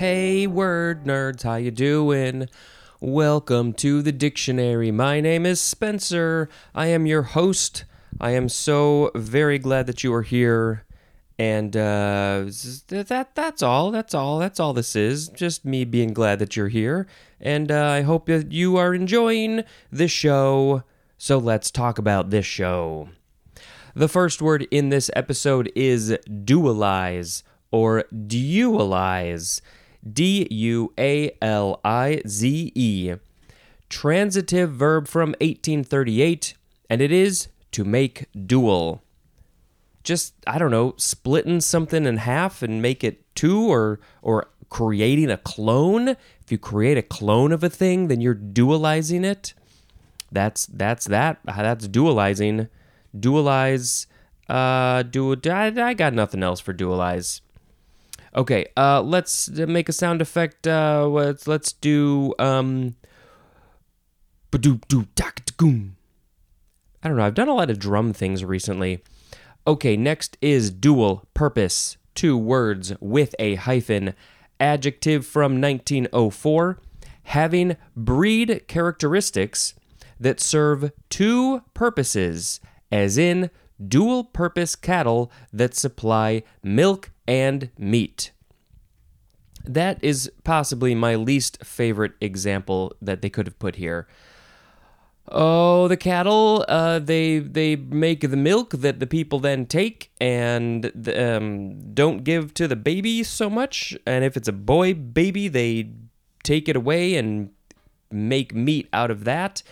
Hey, word nerds, how you doing? Welcome to the dictionary. My name is Spencer. I am your host. I am so very glad that you are here. And uh, that that's all. That's all. That's all this is. Just me being glad that you're here. And uh, I hope that you are enjoying this show. So let's talk about this show. The first word in this episode is dualize or dualize. D U A L I Z E. Transitive verb from 1838, and it is to make dual. Just, I don't know, splitting something in half and make it two or or creating a clone. If you create a clone of a thing, then you're dualizing it. That's that's that. That's dualizing. Dualize uh do I, I got nothing else for dualize. Okay, uh, let's make a sound effect. Uh, let's let's do um. I don't know. I've done a lot of drum things recently. Okay, next is dual purpose. Two words with a hyphen. Adjective from 1904. Having breed characteristics that serve two purposes, as in dual purpose cattle that supply milk and meat. That is possibly my least favorite example that they could have put here. Oh, the cattle, uh, they they make the milk that the people then take and um, don't give to the baby so much. And if it's a boy baby, they take it away and make meat out of that.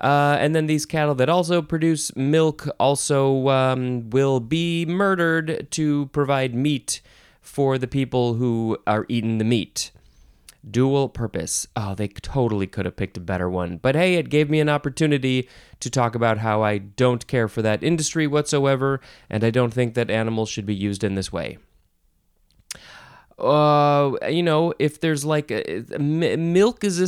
Uh, and then these cattle that also produce milk also um, will be murdered to provide meat for the people who are eating the meat. Dual purpose. Oh, they totally could have picked a better one. But hey, it gave me an opportunity to talk about how I don't care for that industry whatsoever, and I don't think that animals should be used in this way. Uh, you know, if there's like a, milk is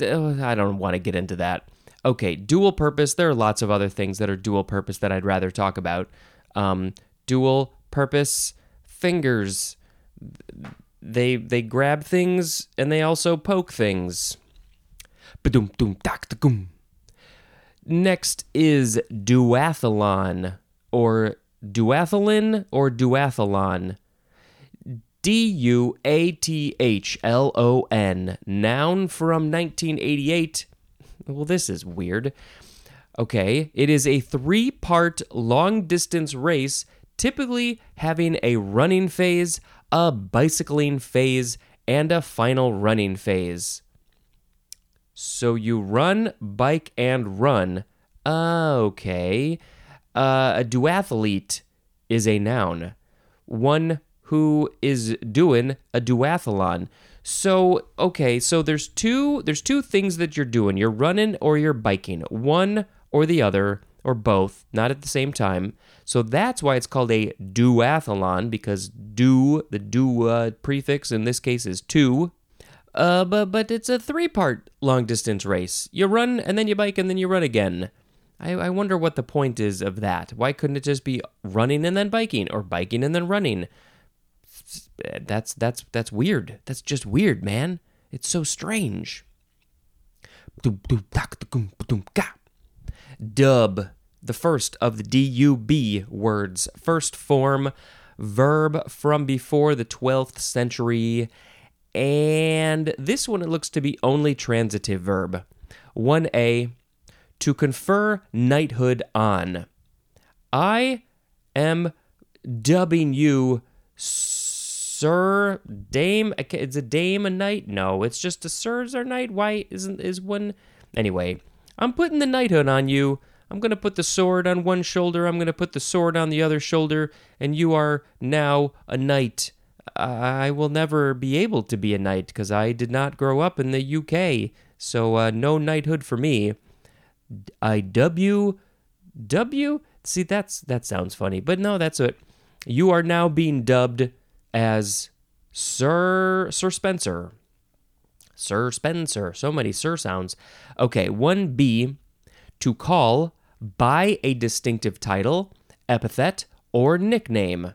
a, oh, I don't want to get into that okay, dual purpose. There are lots of other things that are dual purpose that I'd rather talk about. Um, dual purpose fingers. They they grab things and they also poke things. Next is duathlon or duathlon or duathlon. D U A T H L O N, noun from 1988 well, this is weird. Okay, it is a three part long distance race, typically having a running phase, a bicycling phase, and a final running phase. So you run, bike, and run. Okay. Uh, a duathlete is a noun. One who is doing a duathlon. So, okay, so there's two there's two things that you're doing. You're running or you're biking. One or the other or both, not at the same time. So that's why it's called a duathlon because do the do uh, prefix in this case is two. Uh, but but it's a three part long distance race. You run and then you bike and then you run again. I, I wonder what the point is of that. Why couldn't it just be running and then biking or biking and then running? That's that's that's weird. That's just weird, man. It's so strange. Dub, the first of the DUB words, first form verb from before the 12th century. And this one it looks to be only transitive verb. 1a to confer knighthood on. I am dubbing you Sir Dame. It's a Dame a knight. No, it's just a Sirs or knight. Why isn't is one? Anyway, I'm putting the knighthood on you. I'm going to put the sword on one shoulder. I'm going to put the sword on the other shoulder, and you are now a knight. I will never be able to be a knight because I did not grow up in the UK. So uh, no knighthood for me. I W W. See, that's that sounds funny, but no, that's it. You are now being dubbed as Sir Sir Spencer. Sir Spencer. So many Sir sounds. Okay, 1B to call by a distinctive title, epithet, or nickname.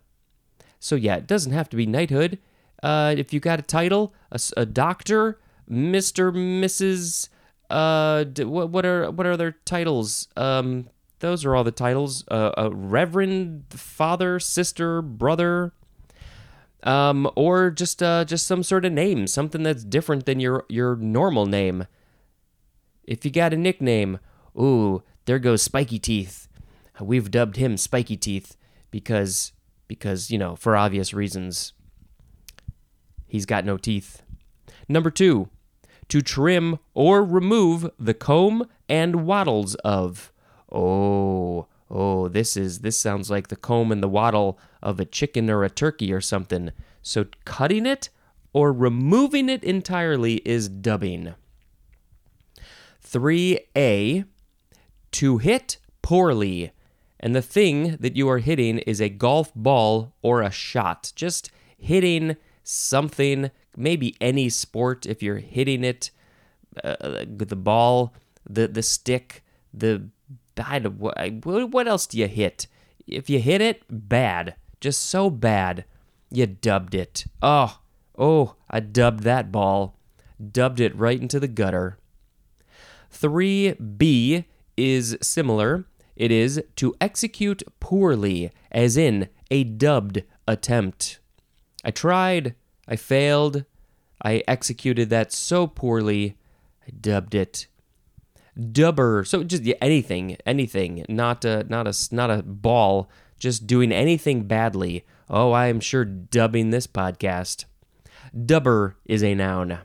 So yeah, it doesn't have to be knighthood. Uh, if you got a title, a doctor, Mister, Mrs. Uh, what what are what are their titles? Um, those are all the titles. Uh, a reverend, father, sister, brother, um, or just uh, just some sort of name, something that's different than your your normal name. If you got a nickname, ooh, there goes Spiky Teeth. We've dubbed him Spiky Teeth because because you know for obvious reasons. He's got no teeth. Number two, to trim or remove the comb and wattles of. Oh, oh, this is this sounds like the comb and the wattle of a chicken or a turkey or something. So cutting it or removing it entirely is dubbing. 3A to hit poorly. And the thing that you are hitting is a golf ball or a shot. Just hitting something, maybe any sport if you're hitting it, uh, the ball, the the stick, the I what, what else do you hit? If you hit it, bad, just so bad, you dubbed it. Oh, oh, I dubbed that ball, dubbed it right into the gutter. 3B is similar. It is to execute poorly, as in a dubbed attempt. I tried, I failed, I executed that so poorly, I dubbed it. Dubber, so just yeah, anything, anything, not a, not a, not a ball, just doing anything badly. Oh, I am sure dubbing this podcast. Dubber is a noun.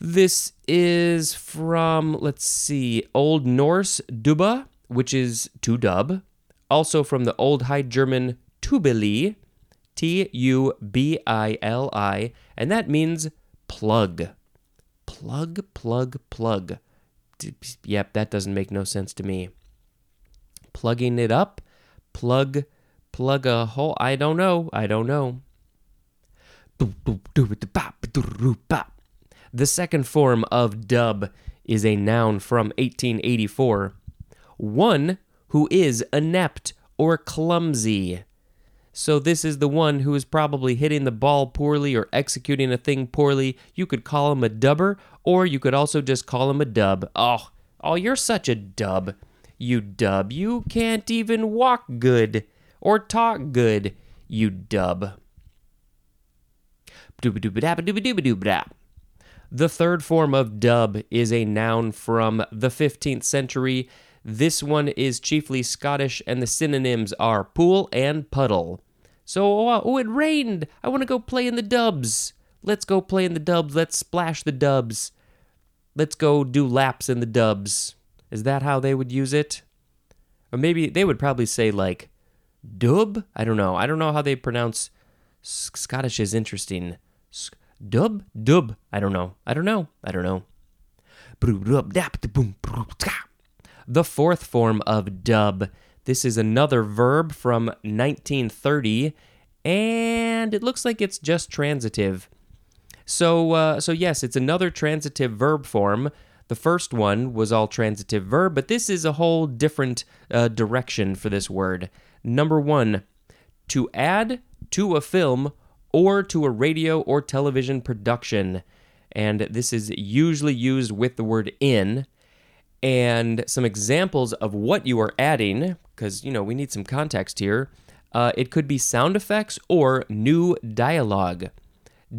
This is from, let's see, Old Norse duba, which is to dub. Also from the Old High German tubili, T U B I L I, and that means plug. Plug, plug, plug. Yep, that doesn't make no sense to me. Plugging it up, plug, plug a hole. I don't know. I don't know. The second form of dub is a noun from 1884. One who is inept or clumsy. So this is the one who is probably hitting the ball poorly or executing a thing poorly. You could call him a dubber, or you could also just call him a dub. Oh, oh, you're such a dub. You dub. You can't even walk good or talk good. You dub. The third form of dub is a noun from the 15th century. This one is chiefly Scottish, and the synonyms are pool and puddle. So, uh, oh, it rained. I want to go play in the dubs. Let's go play in the dubs. Let's splash the dubs. Let's go do laps in the dubs. Is that how they would use it? Or maybe they would probably say, like, dub? I don't know. I don't know how they pronounce. Scottish is interesting. Dub? Dub. I don't know. I don't know. I don't know. The fourth form of dub. This is another verb from 1930, and it looks like it's just transitive. So, uh, so yes, it's another transitive verb form. The first one was all transitive verb, but this is a whole different uh, direction for this word. Number one, to add to a film or to a radio or television production. And this is usually used with the word in. And some examples of what you are adding, because, you know, we need some context here. Uh, it could be sound effects or new dialogue.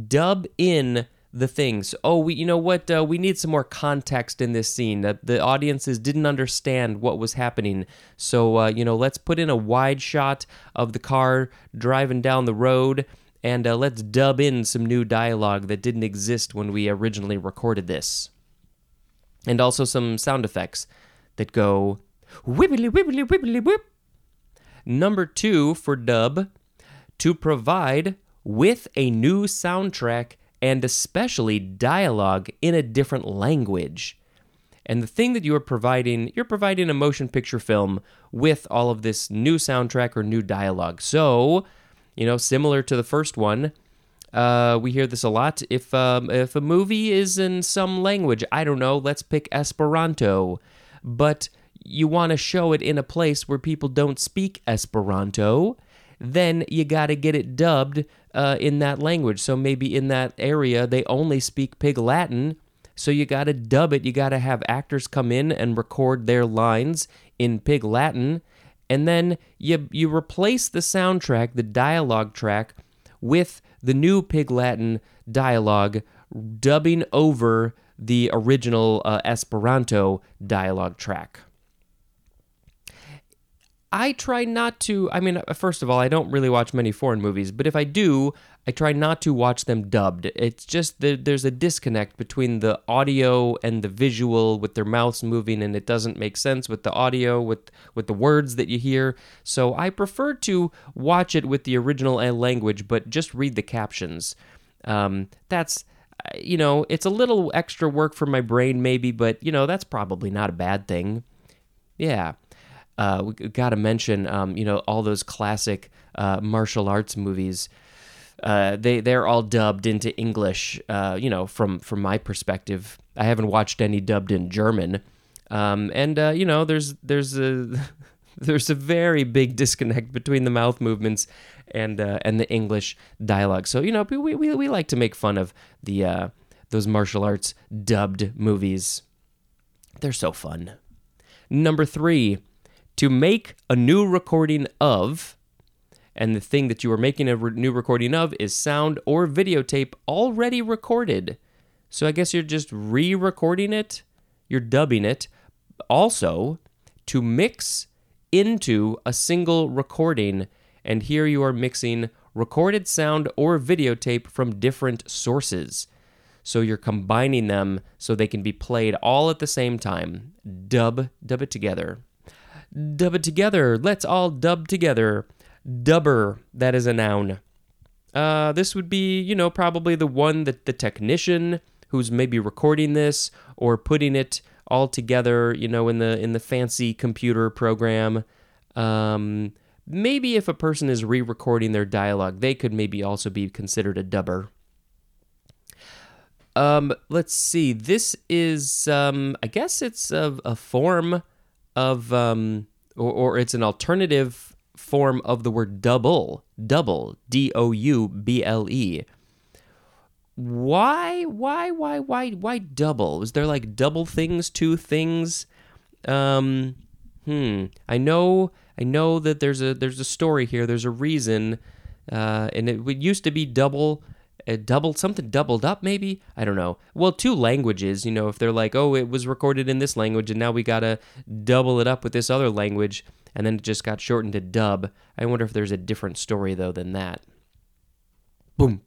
Dub in the things. Oh, we, you know what? Uh, we need some more context in this scene. That the audiences didn't understand what was happening. So, uh, you know, let's put in a wide shot of the car driving down the road, and uh, let's dub in some new dialogue that didn't exist when we originally recorded this. And also some sound effects that go whippily whippily whippily whip. Number two for dub, to provide with a new soundtrack and especially dialogue in a different language. And the thing that you are providing, you're providing a motion picture film with all of this new soundtrack or new dialogue. So, you know, similar to the first one, uh, we hear this a lot. If um, if a movie is in some language, I don't know, let's pick Esperanto, but you want to show it in a place where people don't speak Esperanto, then you got to get it dubbed uh, in that language. So maybe in that area they only speak Pig Latin. So you got to dub it. You got to have actors come in and record their lines in Pig Latin, and then you you replace the soundtrack, the dialogue track, with the new Pig Latin dialogue, dubbing over the original uh, Esperanto dialogue track. I try not to. I mean, uh, first of all, I don't really watch many foreign movies, but if I do, I try not to watch them dubbed. It's just that there's a disconnect between the audio and the visual with their mouths moving, and it doesn't make sense with the audio with with the words that you hear. So I prefer to watch it with the original language, but just read the captions. Um, that's uh, you know, it's a little extra work for my brain, maybe, but you know, that's probably not a bad thing. Yeah uh, we got to mention, um, you know, all those classic uh, martial arts movies. Uh, they they're all dubbed into English. Uh, you know, from from my perspective, I haven't watched any dubbed in German. Um, and uh, you know, there's there's a there's a very big disconnect between the mouth movements and uh, and the English dialogue. So you know, we we, we like to make fun of the those martial arts dubbed movies. They're so fun. Number three, to make a new recording of, and the thing that you are making a re- new recording of is sound or videotape already recorded. So I guess you're just re recording it, you're dubbing it. Also, to mix into a single recording, and here you are mixing recorded sound or videotape from different sources. So you're combining them so they can be played all at the same time. Dub, dub it together. Dub it together. Let's all dub together. Dubber, that is a noun. Uh, this would be, you know, probably the one that the technician who's maybe recording this or putting it all together, you know, in the in the fancy computer program. Um, maybe if a person is re-recording their dialogue, they could maybe also be considered a dubber. Um, let's see. This is, um, I guess it's a, a form of, um, or, or it's an alternative form of the word double, double, D O U B L E. Why, why, why, why, why double? Is there like double things, two things? Um, hmm. I know, I know that there's a there's a story here. There's a reason, uh, and it, it used to be double it doubled something doubled up maybe? I don't know. Well two languages you know if they're like oh it was recorded in this language and now we gotta double it up with this other language and then it just got shortened to dub. I wonder if there's a different story though than that. Boom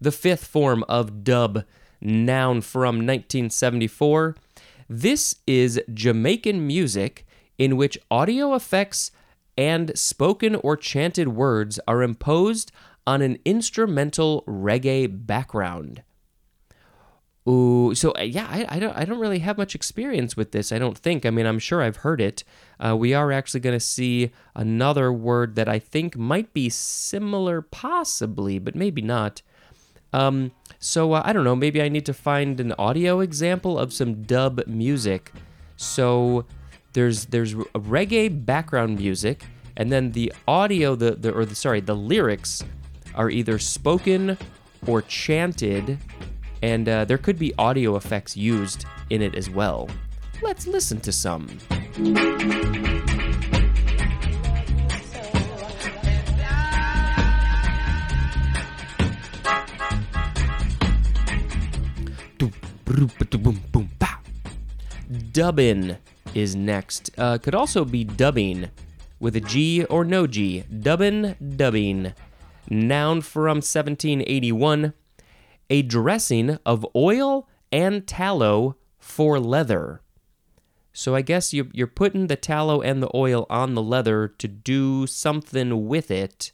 the fifth form of dub noun from 1974 this is jamaican music in which audio effects and spoken or chanted words are imposed on an instrumental reggae background. Ooh, so uh, yeah, I, I, don't I don't really have much experience with this. I don't think. I mean, I'm sure I've heard it. Uh, we are actually going to see another word that I think might be similar, possibly, but maybe not. Um, so uh, I don't know. Maybe I need to find an audio example of some dub music. So there's there's reggae background music, and then the audio, the, the or the sorry, the lyrics are either spoken or chanted, and uh, there could be audio effects used in it as well. Let's listen to some. Dubbin is next. Uh, could also be dubbing with a G or no G. Dubbin, dubbing noun from 1781, a dressing of oil and tallow for leather. So I guess you, you're putting the tallow and the oil on the leather to do something with it.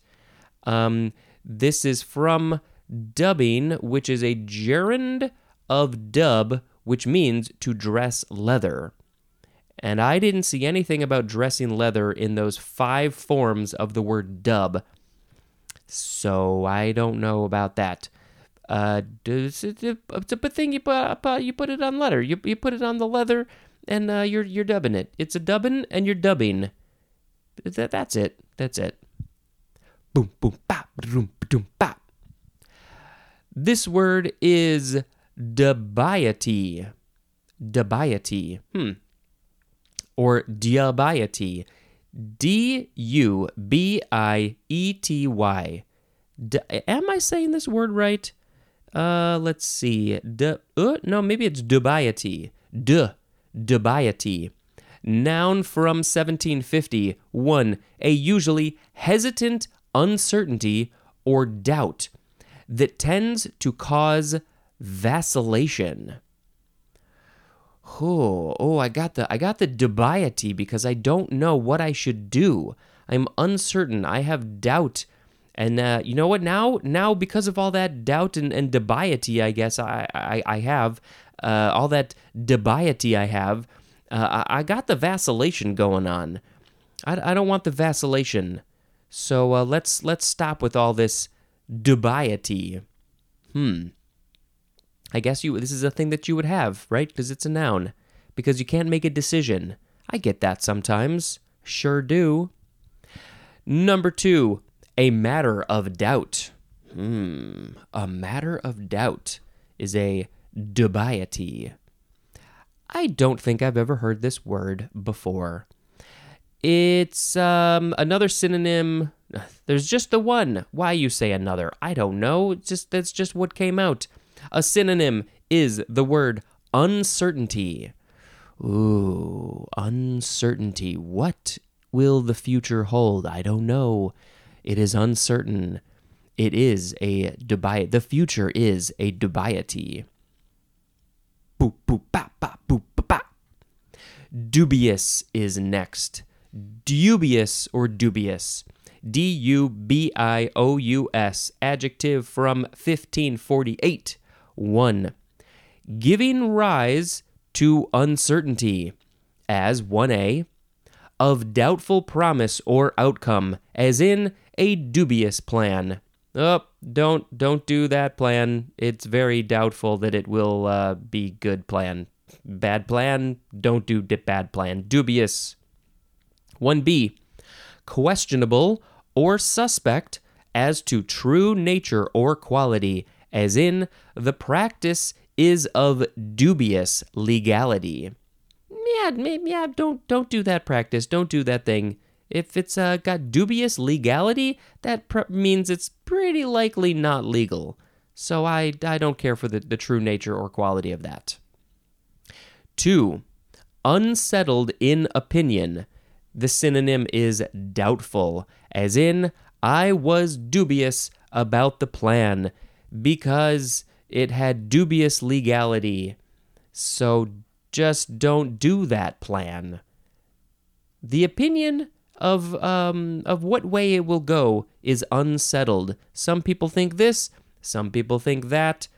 Um, this is from dubbing, which is a gerund of dub, which means to dress leather. And I didn't see anything about dressing leather in those five forms of the word dub. So I don't know about that. Uh, it's, a good thing you put you put it on leather. You you put it on the leather, and uh, you're you're dubbing it. It's a dubbing, and you're dubbing. Th- that's it. That's it. Boom, boom, bop, boom, boom, bop. This word is dubiety. Dubiety. Hmm. Or dubiety. D U B I E T Y. Am I saying this word right? Uh, let's see. D- uh, no, maybe it's dubiety. D. Dubiety. Noun from 1750. 1. A usually hesitant uncertainty or doubt that tends to cause vacillation. Oh, oh, I got the I got the dubiety because I don't know what I should do. I'm uncertain. I have doubt. And uh, you know what? Now, now because of all that doubt and, and dubiety, I guess I I, I have uh, all that dubiety I have. Uh, I, I got the vacillation going on. I, I don't want the vacillation. So uh, let's let's stop with all this dubiety. Hmm. I guess you this is a thing that you would have, right? Because it's a noun. Because you can't make a decision. I get that sometimes. Sure do. Number two, a matter of doubt. Hmm. A matter of doubt is a dubiety. I don't think I've ever heard this word before. It's um, another synonym. There's just the one. Why you say another? I don't know. It's just that's just what came out. A synonym is the word uncertainty. Ooh, uncertainty. What will the future hold? I don't know. It is uncertain. It is a dubiety. The future is a dubiety. Boop, boop, bop, bop, boop, bop, bop. Dubious is next. Dubious or dubious. D U B I O U S, adjective from 1548. 1. Giving rise to uncertainty, as 1a, of doubtful promise or outcome, as in a dubious plan. Oh, don't don't do that plan. It's very doubtful that it will uh, be good plan. Bad plan. Don't do bad plan. Dubious. 1b. Questionable or suspect as to true nature or quality, as in the practice is of dubious legality. Yeah, yeah, don't don't do that practice. Don't do that thing. If it's uh, got dubious legality, that pr- means it's pretty likely not legal. So I, I don't care for the, the true nature or quality of that. Two, unsettled in opinion. The synonym is doubtful, as in, I was dubious about the plan because it had dubious legality. So just don't do that plan. The opinion of um, of what way it will go is unsettled. Some people think this, some people think that.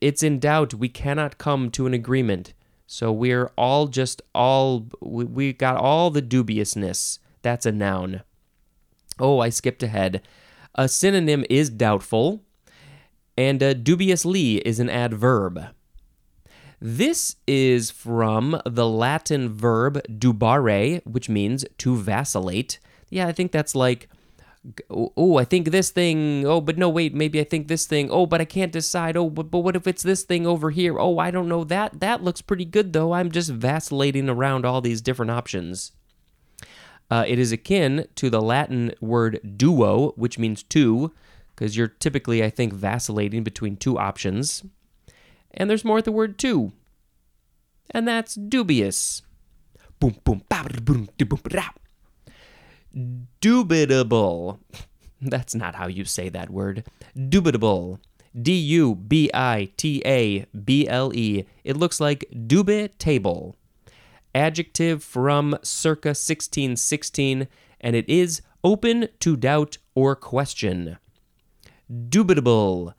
It's in doubt. We cannot come to an agreement. So we're all just all we, we got all the dubiousness. That's a noun. Oh, I skipped ahead. A synonym is doubtful, and uh, dubiously is an adverb. This is from the Latin verb dubare, which means to vacillate. Yeah, I think that's like, oh, I think this thing. Oh, but no, wait, maybe I think this thing. Oh, but I can't decide. Oh, but, but what if it's this thing over here? Oh, I don't know. That that looks pretty good though. I'm just vacillating around all these different options. Uh, it is akin to the Latin word duo, which means two, because you're typically, I think, vacillating between two options. And there's more at the word two, and that's dubious. Boom, boom, ba, boom, boom, Dubitable. That's not how you say that word. Dubitable. D U B I T A B L E. It looks like dubitable. Adjective from circa 1616, and it is open to doubt or question. Dubitable.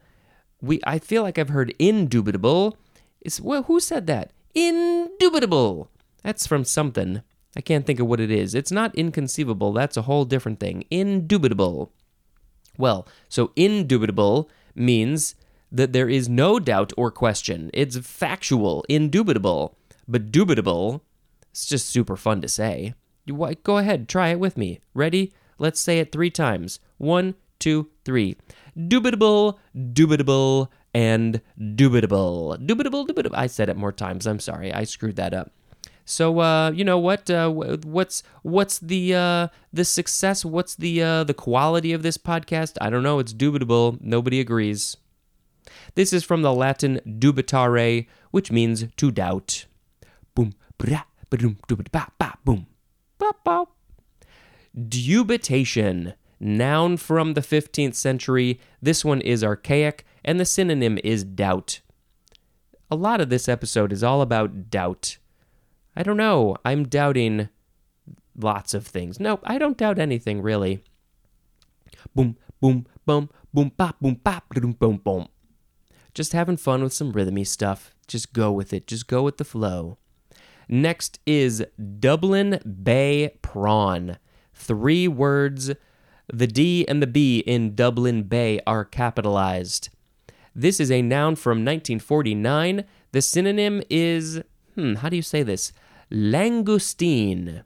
We I feel like I've heard indubitable. Is well, who said that? Indubitable. That's from something. I can't think of what it is. It's not inconceivable. That's a whole different thing. Indubitable. Well, so indubitable means that there is no doubt or question. It's factual, indubitable. But dubitable, it's just super fun to say. You, go ahead, try it with me. Ready? Let's say it three times. One, two, three. Dubitable, dubitable, and dubitable. Dubitable, dubitable. I said it more times. I'm sorry. I screwed that up. So uh, you know what? Uh, what's what's the uh, the success? What's the uh, the quality of this podcast? I don't know. It's dubitable. Nobody agrees. This is from the Latin dubitare, which means to doubt. Boom, bra, ba-dum, dubit, ba, ba, boom, ba, ba. Dubitation, noun from the 15th century. This one is archaic, and the synonym is doubt. A lot of this episode is all about doubt. I don't know. I'm doubting lots of things. Nope, I don't doubt anything really. Boom, boom, boom, boom, bop, boom, bop, boom, boom, boom. Just having fun with some rhythmy stuff. Just go with it. Just go with the flow. Next is Dublin Bay Prawn. Three words. The D and the B in Dublin Bay are capitalized. This is a noun from 1949. The synonym is, hmm, how do you say this? Langoustine.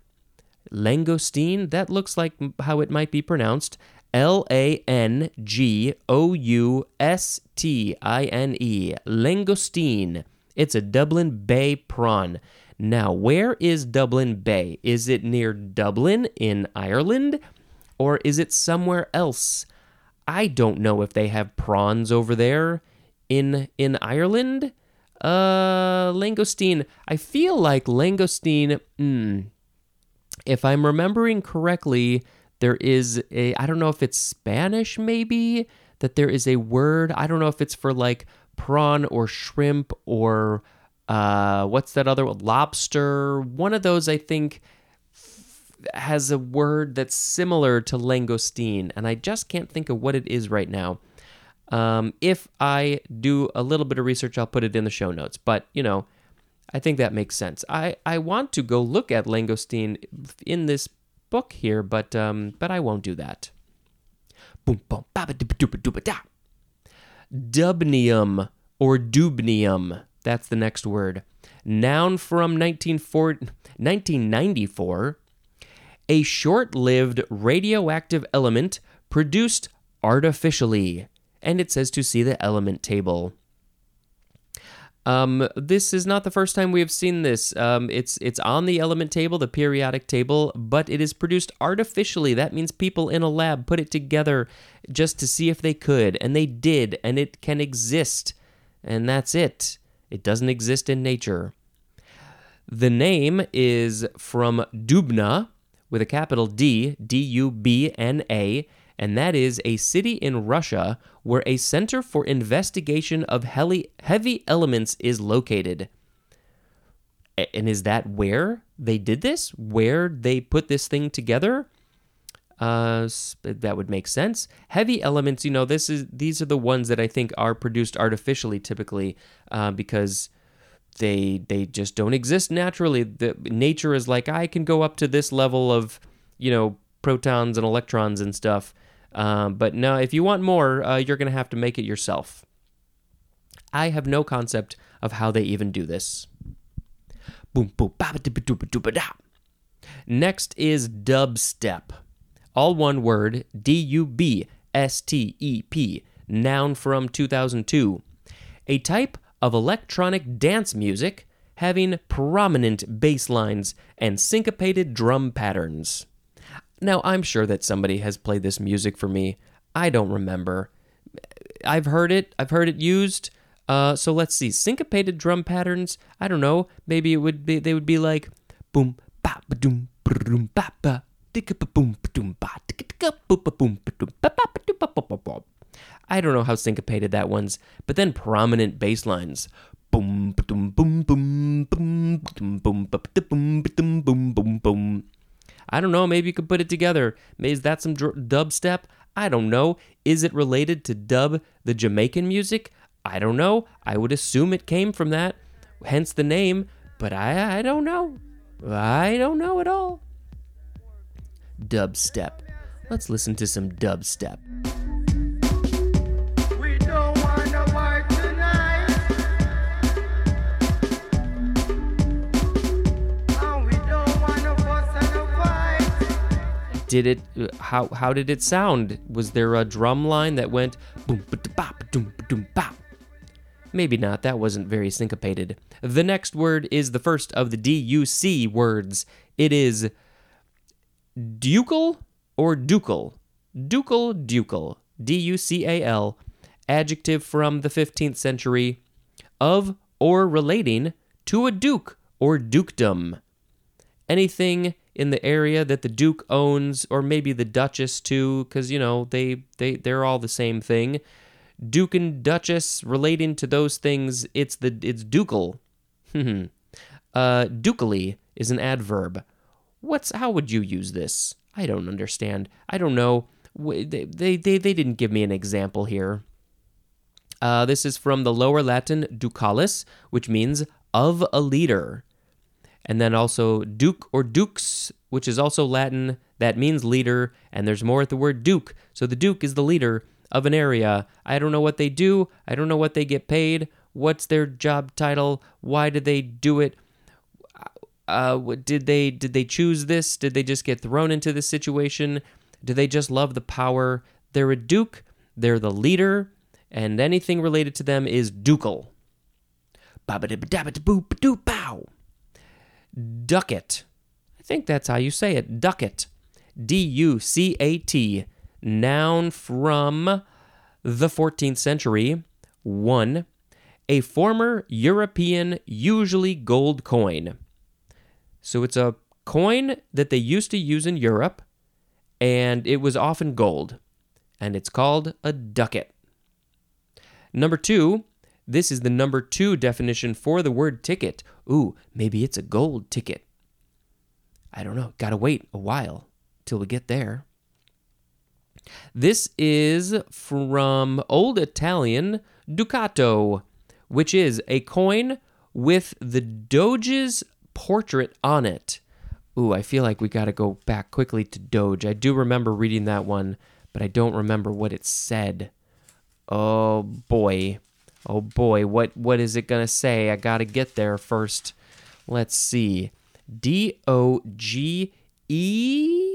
Langoustine? That looks like how it might be pronounced. L A N G O U S T I N E. Langoustine. It's a Dublin Bay prawn. Now, where is Dublin Bay? Is it near Dublin in Ireland? Or is it somewhere else? I don't know if they have prawns over there in in Ireland. Uh, langoustine. I feel like langoustine. Mm, if I'm remembering correctly, there is a. I don't know if it's Spanish, maybe that there is a word. I don't know if it's for like prawn or shrimp or uh, what's that other lobster? One of those, I think, has a word that's similar to langoustine, and I just can't think of what it is right now. Um, if I do a little bit of research, I'll put it in the show notes. But you know, I think that makes sense. I, I want to go look at langoustine in this book here, but um, but I won't do that. Boom, boom, ba, ba, da. Dubnium or dubnium. That's the next word. Noun from 1994. A short lived radioactive element produced artificially. And it says to see the element table. Um, this is not the first time we have seen this. Um, it's it's on the element table, the periodic table, but it is produced artificially. That means people in a lab put it together just to see if they could, and they did, and it can exist, and that's it. It doesn't exist in nature. The name is from Dubna with a capital D, D U B N A, and that is a city in Russia where a center for investigation of heavy elements is located. And is that where they did this? Where they put this thing together? Uh, that would make sense. Heavy elements, you know, this is these are the ones that I think are produced artificially, typically, uh, because they they just don't exist naturally. The nature is like I can go up to this level of, you know, protons and electrons and stuff. Um, but no, if you want more, uh, you're gonna have to make it yourself. I have no concept of how they even do this. Boom, boom, ba. Next is dubstep. All one word, D U B S T E P, noun from 2002. A type of electronic dance music having prominent bass lines and syncopated drum patterns. Now, I'm sure that somebody has played this music for me. I don't remember. I've heard it. I've heard it used. Uh, so let's see. Syncopated drum patterns. I don't know. Maybe it would be. They would be like boom ba ba doom boom ba ba dicka ba boom ba doom ba dicka dicka boom ba boom ba doom ba ba ba doom ba ba ba ba. I don't know how syncopated that one's, but then prominent bass lines. Boom boom boom boom ba doom boom ba ba boom boom boom boom. I don't know. Maybe you could put it together. Is that some dr- dubstep? I don't know. Is it related to dub, the Jamaican music? I don't know. I would assume it came from that, hence the name. But I, I don't know. I don't know at all. Dubstep. Let's listen to some dubstep. Did it? uh, How how did it sound? Was there a drum line that went boom bop doom doom bop? Maybe not. That wasn't very syncopated. The next word is the first of the D-U-C words. It is ducal or ducal. Ducal, ducal. D-U-C-A-L. Adjective from the 15th century of or relating to a duke or dukedom. Anything in the area that the duke owns or maybe the duchess too cuz you know they they they're all the same thing. Duke and duchess relating to those things it's the it's ducal. uh ducally is an adverb. What's how would you use this? I don't understand. I don't know. They they they, they didn't give me an example here. Uh, this is from the Lower Latin ducalis, which means of a leader. And then also duke or dux, which is also Latin, that means leader, and there's more at the word duke. So the duke is the leader of an area. I don't know what they do, I don't know what they get paid, what's their job title, why did they do it? Uh, did they did they choose this? Did they just get thrown into this situation? Do they just love the power? They're a duke, they're the leader, and anything related to them is ducal. Ba-ba-da-ba-da-ba-da-boo-ba-doo-pow. Ducat. I think that's how you say it. Ducat. D U C A T. Noun from the 14th century. One. A former European, usually gold coin. So it's a coin that they used to use in Europe, and it was often gold. And it's called a ducat. Number two, this is the number two definition for the word ticket. Ooh, maybe it's a gold ticket. I don't know. Gotta wait a while till we get there. This is from Old Italian ducato, which is a coin with the Doge's portrait on it. Ooh, I feel like we gotta go back quickly to Doge. I do remember reading that one, but I don't remember what it said. Oh boy. Oh boy, what what is it gonna say? I gotta get there first. Let's see. D O G E.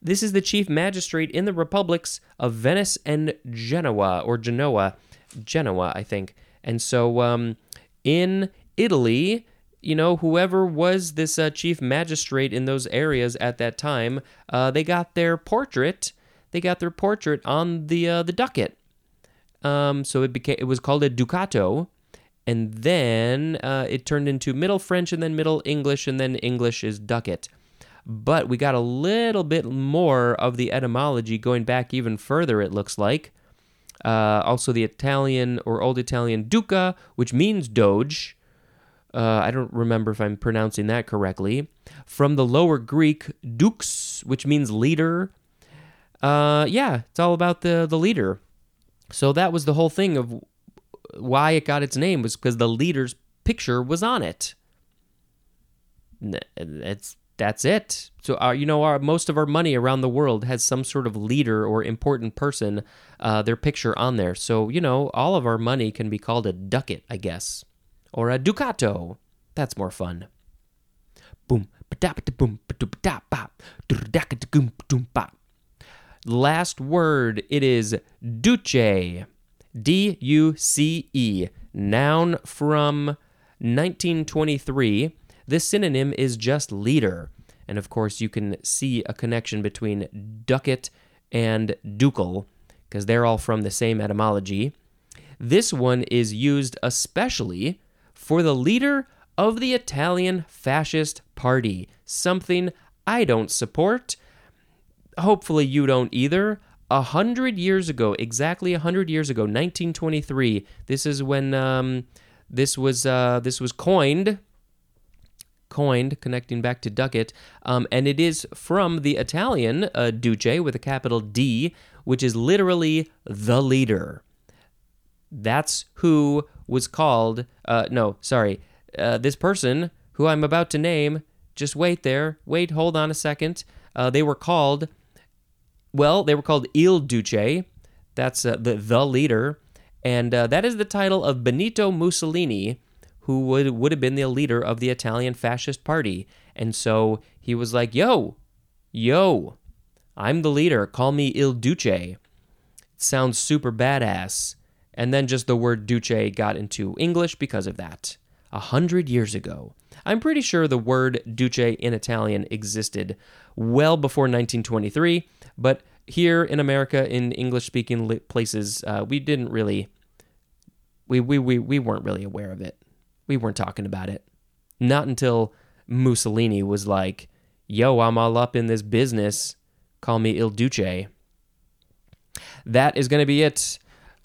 This is the chief magistrate in the republics of Venice and Genoa, or Genoa, Genoa, I think. And so, um, in Italy, you know, whoever was this uh, chief magistrate in those areas at that time, uh, they got their portrait. They got their portrait on the uh, the ducat. Um, so it became it was called a ducato, and then uh, it turned into Middle French and then Middle English and then English is ducat. But we got a little bit more of the etymology going back even further. It looks like. Uh, also, the Italian or Old Italian duca, which means doge. Uh, I don't remember if I'm pronouncing that correctly. From the Lower Greek, dux, which means leader. Uh, yeah, it's all about the the leader. So that was the whole thing of why it got its name was because the leader's picture was on it. It's that's it. So our, you know, our most of our money around the world has some sort of leader or important person, uh, their picture on there. So you know, all of our money can be called a ducat, I guess, or a ducato. That's more fun. Boom, ba-da-ba-da-boom, ba-do-ba-da-bop, dur-da-ka-da-goom, ba-doom-bop. Last word, it is duce. D U C E. Noun from 1923. This synonym is just leader. And of course, you can see a connection between ducat and ducal because they're all from the same etymology. This one is used especially for the leader of the Italian fascist party, something I don't support hopefully you don't either. A hundred years ago, exactly a hundred years ago, 1923. This is when um, this was uh, this was coined, coined, connecting back to ducat, um, and it is from the Italian uh, duce with a capital D, which is literally the leader. That's who was called. Uh, no, sorry. Uh, this person who I'm about to name. Just wait there. Wait, hold on a second. Uh, they were called. Well, they were called Il Duce. That's uh, the the leader, and uh, that is the title of Benito Mussolini, who would would have been the leader of the Italian fascist party. And so he was like, "Yo, yo, I'm the leader. Call me Il Duce. Sounds super badass. And then just the word Duce got into English because of that. A hundred years ago. I'm pretty sure the word Duce in Italian existed well before 1923, but here in America, in English speaking places, uh, we didn't really, we, we, we, we weren't really aware of it. We weren't talking about it. Not until Mussolini was like, yo, I'm all up in this business. Call me Il Duce. That is going to be it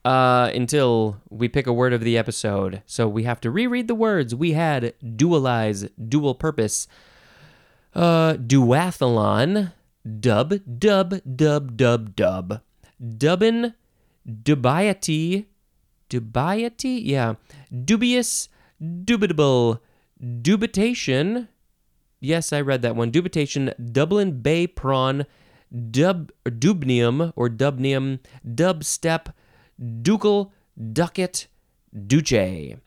uh, until we pick a word of the episode. So we have to reread the words. We had dualize, dual purpose, uh, duathlon, dub, dub, dub, dub, dub, dubbin, dubiety, dubiety, yeah, dubious, dubitable, dubitation. Yes, I read that one. Dubitation, Dublin Bay prawn, dub, dubnium or dubnium, dubstep, ducal, ducat, duce.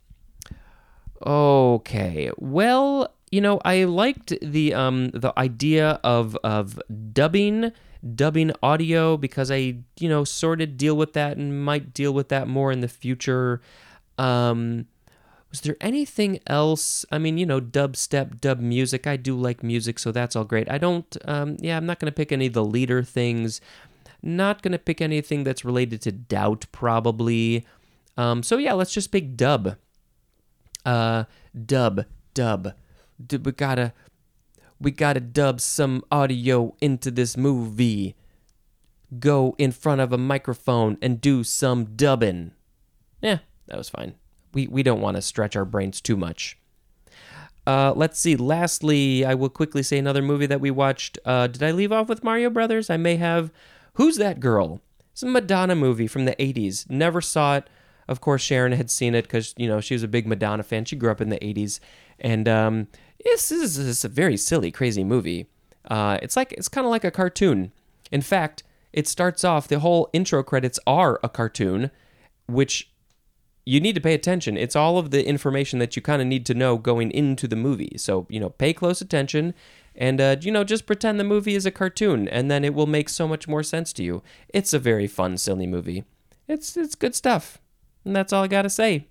Okay, well, you know, I liked the um the idea of of dubbing dubbing audio because I you know sort of deal with that and might deal with that more in the future. Um, was there anything else? I mean, you know, dubstep, dub music. I do like music, so that's all great. I don't. Um, yeah, I'm not gonna pick any of the leader things. Not gonna pick anything that's related to doubt, probably. Um, so yeah, let's just pick dub. Uh, dub, dub we gotta we gotta dub some audio into this movie. Go in front of a microphone and do some dubbing. Yeah, that was fine. We we don't want to stretch our brains too much. Uh, let's see. Lastly, I will quickly say another movie that we watched. Uh, did I leave off with Mario Brothers? I may have. Who's that girl? It's a Madonna movie from the 80s. Never saw it. Of course, Sharon had seen it because, you know, she was a big Madonna fan. She grew up in the 80s. And um, this is, this is a very silly, crazy movie. Uh, it's like it's kind of like a cartoon. In fact, it starts off. The whole intro credits are a cartoon, which you need to pay attention. It's all of the information that you kind of need to know going into the movie. So you know, pay close attention, and uh, you know, just pretend the movie is a cartoon, and then it will make so much more sense to you. It's a very fun, silly movie. It's it's good stuff, and that's all I gotta say.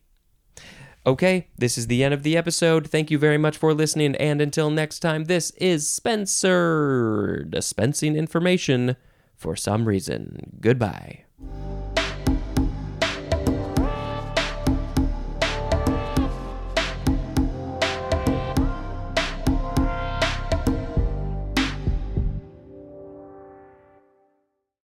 Okay, this is the end of the episode. Thank you very much for listening, and until next time, this is Spencer dispensing information for some reason. Goodbye.